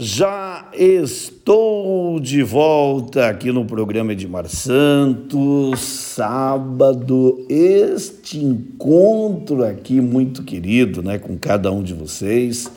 Já estou de volta aqui no programa Edmar Santos, sábado, este encontro aqui muito querido, né, com cada um de vocês.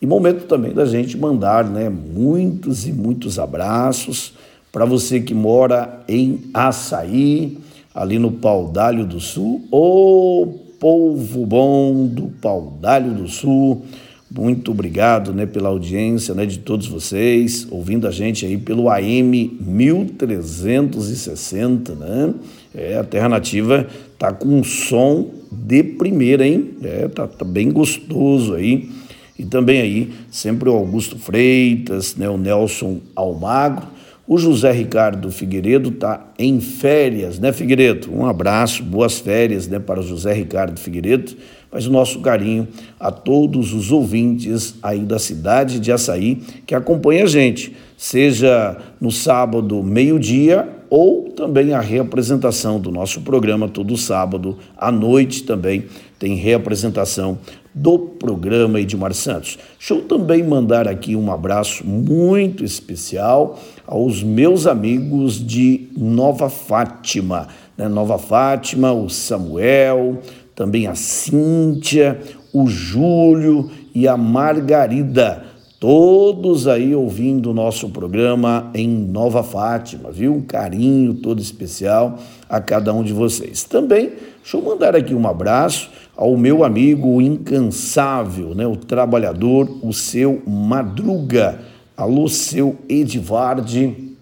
E momento também da gente mandar, né, muitos e muitos abraços para você que mora em Açaí, ali no Paudalho do Sul, ô povo bom do Paudalho do Sul. Muito obrigado né, pela audiência né, de todos vocês, ouvindo a gente aí pelo AM 1360, né? É, a Terra Nativa tá com um som de primeira, hein? É, tá, tá bem gostoso aí. E também aí, sempre o Augusto Freitas, né, o Nelson Almagro, o José Ricardo Figueiredo está em férias, né, Figueiredo? Um abraço, boas férias né, para o José Ricardo Figueiredo mas o nosso carinho a todos os ouvintes aí da cidade de Açaí que acompanha a gente, seja no sábado, meio-dia, ou também a reapresentação do nosso programa todo sábado à noite também tem reapresentação do programa Edmar Santos. Deixa eu também mandar aqui um abraço muito especial aos meus amigos de Nova Fátima, né? Nova Fátima, o Samuel, também a Cíntia, o Júlio e a Margarida. Todos aí ouvindo o nosso programa em Nova Fátima, viu? Um carinho todo especial a cada um de vocês. Também, deixa eu mandar aqui um abraço ao meu amigo incansável, né? O trabalhador, o seu Madruga. Alô, seu Edvarde,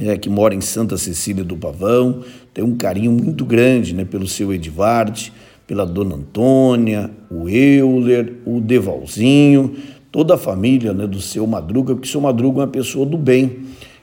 é, que mora em Santa Cecília do Pavão. Tem um carinho muito grande né, pelo seu Edvarde pela dona Antônia, o Euler, o Devalzinho, toda a família né, do seu Madruga, porque o seu Madruga é uma pessoa do bem,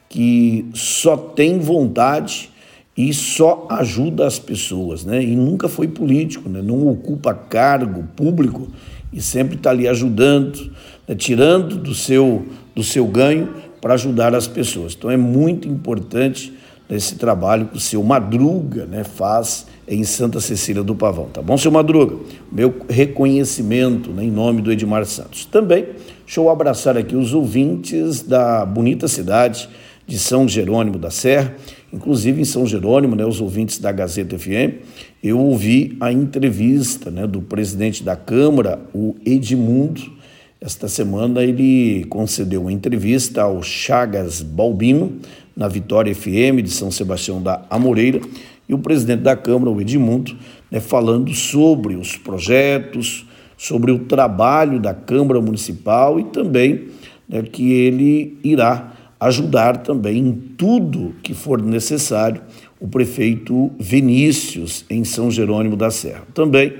que só tem vontade e só ajuda as pessoas, né? E nunca foi político, né? Não ocupa cargo público e sempre está ali ajudando, né? tirando do seu, do seu ganho para ajudar as pessoas. Então é muito importante esse trabalho que o seu Madruga né, faz em Santa Cecília do Pavão, tá bom, seu Madruga? Meu reconhecimento né, em nome do Edmar Santos. Também, deixa eu abraçar aqui os ouvintes da bonita cidade de São Jerônimo da Serra, inclusive em São Jerônimo, né, os ouvintes da Gazeta FM, eu ouvi a entrevista né, do presidente da Câmara, o Edmundo. Esta semana ele concedeu uma entrevista ao Chagas Balbino, na Vitória FM de São Sebastião da Amoreira, e o presidente da Câmara, o Edmundo, né, falando sobre os projetos, sobre o trabalho da Câmara Municipal e também né, que ele irá ajudar também em tudo que for necessário o prefeito Vinícius em São Jerônimo da Serra. Também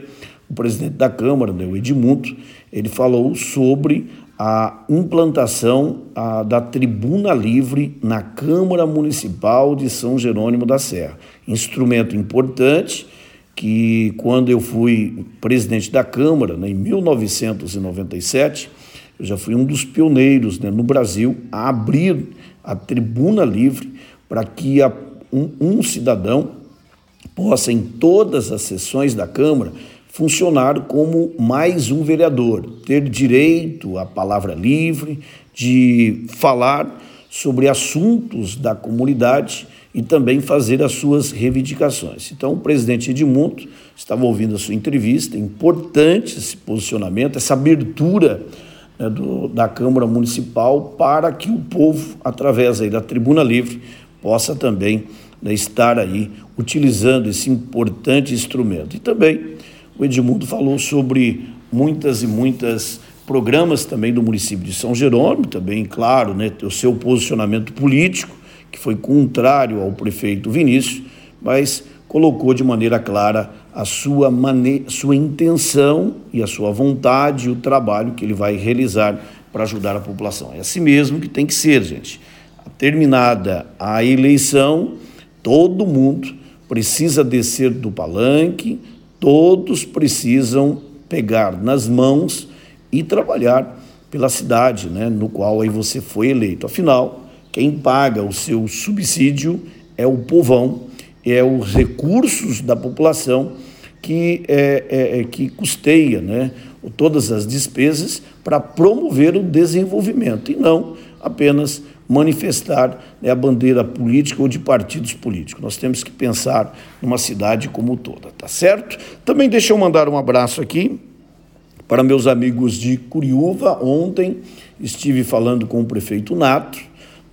o presidente da Câmara, né, o Edmundo, ele falou sobre a implantação a, da tribuna livre na Câmara Municipal de São Jerônimo da Serra. Instrumento importante que, quando eu fui presidente da Câmara, né, em 1997, eu já fui um dos pioneiros né, no Brasil a abrir a tribuna livre para que a, um, um cidadão possa, em todas as sessões da Câmara, funcionar como mais um vereador, ter direito à palavra livre, de falar sobre assuntos da comunidade e também fazer as suas reivindicações. Então, o presidente Edmundo estava ouvindo a sua entrevista, é importante esse posicionamento, essa abertura né, do, da Câmara Municipal para que o povo, através aí da Tribuna Livre, possa também né, estar aí utilizando esse importante instrumento. E também o Edmundo falou sobre muitas e muitas programas também do município de São Jerônimo, também, claro, né, o seu posicionamento político, que foi contrário ao prefeito Vinícius, mas colocou de maneira clara a sua, mane sua intenção e a sua vontade e o trabalho que ele vai realizar para ajudar a população. É assim mesmo que tem que ser, gente. Terminada a eleição, todo mundo precisa descer do palanque, Todos precisam pegar nas mãos e trabalhar pela cidade, né, no qual aí você foi eleito. Afinal, quem paga o seu subsídio é o povão, é os recursos da população que, é, é, é que custeia né, todas as despesas para promover o desenvolvimento e não apenas manifestar né, a bandeira política ou de partidos políticos. Nós temos que pensar numa cidade como toda, tá certo? Também deixa eu mandar um abraço aqui para meus amigos de Curiúva. Ontem estive falando com o prefeito Nato,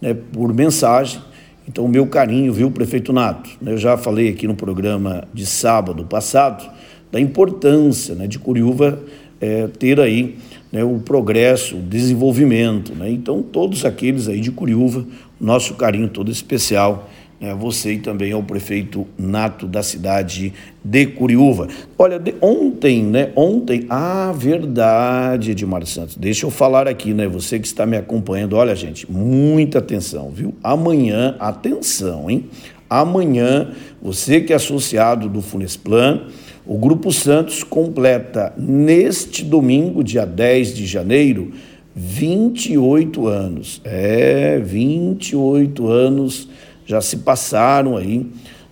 né, por mensagem. Então, meu carinho, viu, prefeito Nato? Eu já falei aqui no programa de sábado passado da importância né, de Curiúva é, ter aí né, o progresso, o desenvolvimento. Né? Então, todos aqueles aí de Curiúva, nosso carinho todo especial né, a você e também ao prefeito nato da cidade de Curiúva. Olha, de ontem, né? Ontem, ah, verdade, Edmar Santos. Deixa eu falar aqui, né? Você que está me acompanhando, olha, gente, muita atenção, viu? Amanhã, atenção, hein? Amanhã, você que é associado do Funesplan, o Grupo Santos completa neste domingo, dia 10 de janeiro, 28 anos. É, 28 anos já se passaram aí,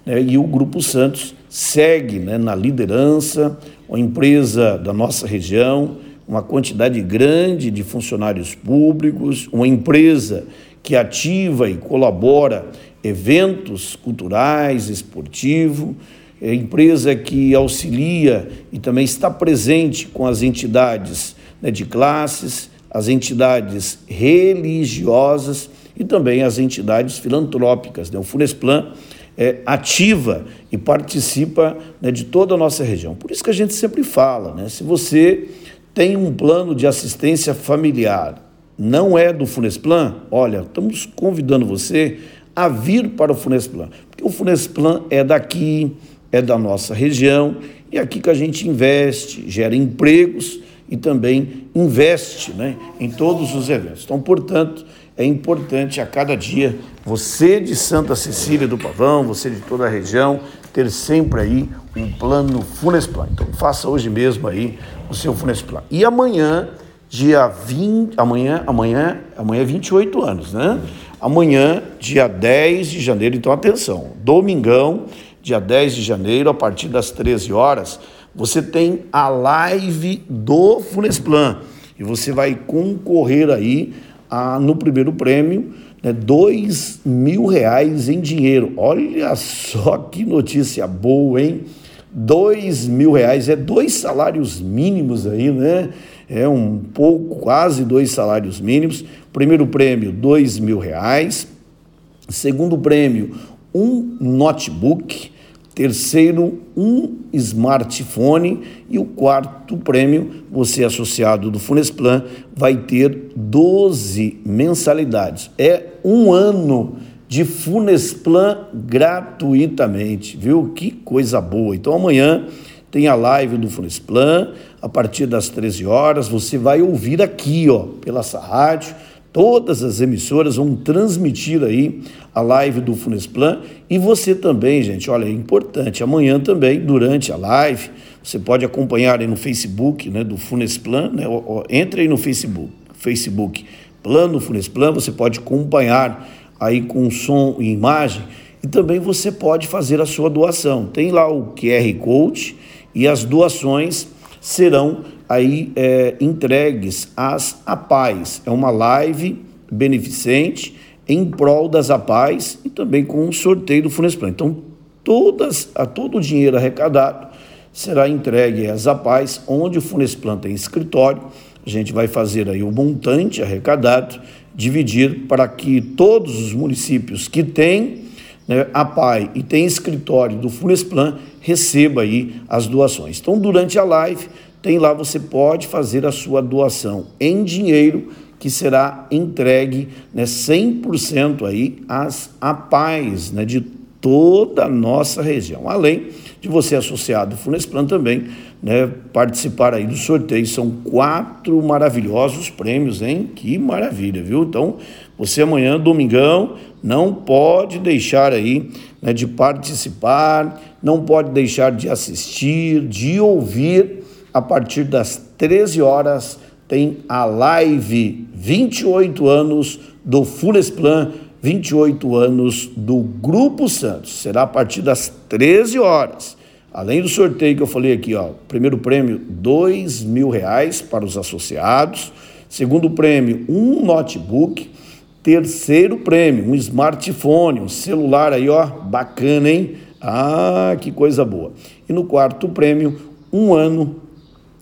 né, e o Grupo Santos segue né, na liderança, uma empresa da nossa região, uma quantidade grande de funcionários públicos, uma empresa que ativa e colabora eventos culturais, esportivos, é empresa que auxilia e também está presente com as entidades né, de classes, as entidades religiosas e também as entidades filantrópicas. Né? O Funesplan é, ativa e participa né, de toda a nossa região. Por isso que a gente sempre fala, né? se você tem um plano de assistência familiar, não é do Funesplan, olha, estamos convidando você a vir para o Funesplan, porque o Funesplan é daqui, é da nossa região e é aqui que a gente investe, gera empregos e também investe né, em todos os eventos. Então, portanto, é importante a cada dia você de Santa Cecília do Pavão, você de toda a região, ter sempre aí um plano Funesplan. Então faça hoje mesmo aí o seu Funesplan. E amanhã, dia 20, amanhã, amanhã, amanhã é 28 anos, né? Amanhã, dia 10 de janeiro, então atenção, domingão, dia 10 de janeiro, a partir das 13 horas, você tem a live do Funesplan e você vai concorrer aí no primeiro prêmio né, dois mil reais em dinheiro. Olha só que notícia boa, hein? Dois mil reais é dois salários mínimos aí, né? É um pouco, quase dois salários mínimos. Primeiro prêmio, dois mil reais. Segundo prêmio, um notebook. Terceiro, um smartphone. E o quarto prêmio, você associado do Funesplan, vai ter 12 mensalidades. É um ano de Funesplan gratuitamente, viu? Que coisa boa. Então amanhã tem a live do Funesplan, a partir das 13 horas, você vai ouvir aqui, ó, pela essa rádio, todas as emissoras vão transmitir aí a live do Funesplan e você também, gente, olha, é importante, amanhã também, durante a live, você pode acompanhar aí no Facebook, né, do Funesplan, né, entre aí no Facebook, Facebook, Plano Funesplan, você pode acompanhar aí com som e imagem e também você pode fazer a sua doação. Tem lá o QR Code e as doações serão aí é, entregues às APAES. É uma live beneficente em prol das APAES e também com um sorteio do Funesplan. Então, todas, a todo o dinheiro arrecadado será entregue às APAES, onde o Funesplan tem escritório. A gente vai fazer aí o montante arrecadado, dividir para que todos os municípios que têm né, e tem escritório do Funesplan receba aí as doações. Então, durante a live, tem lá, você pode fazer a sua doação em dinheiro que será entregue né, 100% aí às APAES né, de toda a nossa região. Além de você associado Funesplan também né, participar aí do sorteio. São quatro maravilhosos prêmios, hein? Que maravilha, viu? Então, você amanhã, domingão, não pode deixar aí né, de participar, não pode deixar de assistir, de ouvir a partir das 13 horas tem a live 28 anos do Funesplan, 28 anos do Grupo Santos. Será a partir das 13 horas. Além do sorteio que eu falei aqui, ó, primeiro prêmio, dois mil reais para os associados. Segundo prêmio, um notebook. terceiro prêmio, um smartphone, um celular aí, ó, bacana, hein? Ah, que coisa boa. E no quarto prêmio, um ano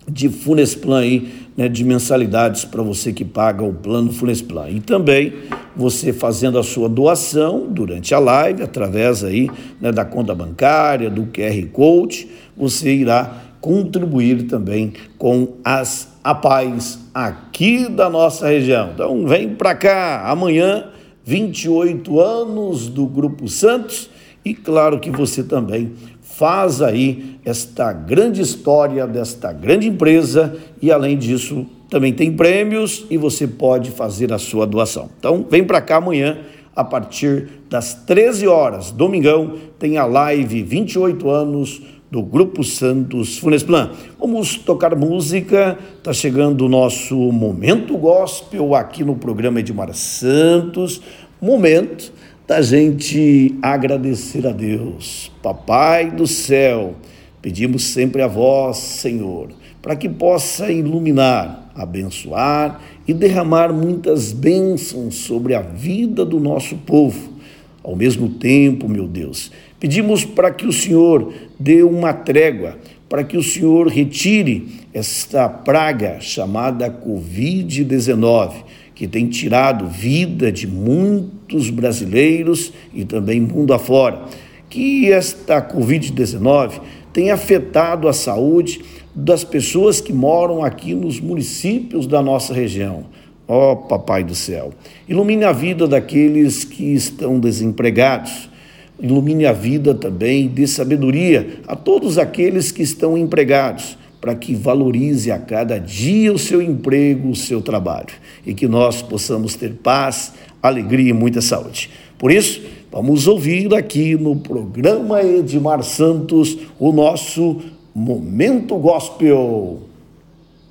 de Funesplan aí, né, de mensalidades para você que paga o plano Funesplan. E também você fazendo a sua doação durante a live, através aí né, da conta bancária, do QR Code, você irá contribuir também com as APAES aqui da nossa região. Então vem para cá, amanhã, 28 anos do Grupo Santos, e claro que você também faz aí esta grande história desta grande empresa e além disso também tem prêmios e você pode fazer a sua doação. Então vem para cá amanhã a partir das 13 horas, domingão, tem a live 28 anos do Grupo Santos Funesplan. Vamos tocar música, tá chegando o nosso momento gospel aqui no programa Edmar Santos. Momento da gente agradecer a Deus. Papai do céu, pedimos sempre a vós, Senhor, para que possa iluminar, abençoar e derramar muitas bênçãos sobre a vida do nosso povo. Ao mesmo tempo, meu Deus, pedimos para que o Senhor dê uma trégua, para que o Senhor retire esta praga chamada Covid-19 que tem tirado vida de muitos brasileiros e também mundo afora. Que esta Covid-19 tem afetado a saúde das pessoas que moram aqui nos municípios da nossa região. Ó oh, Papai do céu, ilumine a vida daqueles que estão desempregados. Ilumine a vida também de sabedoria a todos aqueles que estão empregados para que valorize a cada dia o seu emprego, o seu trabalho e que nós possamos ter paz, alegria e muita saúde. Por isso, vamos ouvir aqui no programa Edmar Santos o nosso Momento Gospel.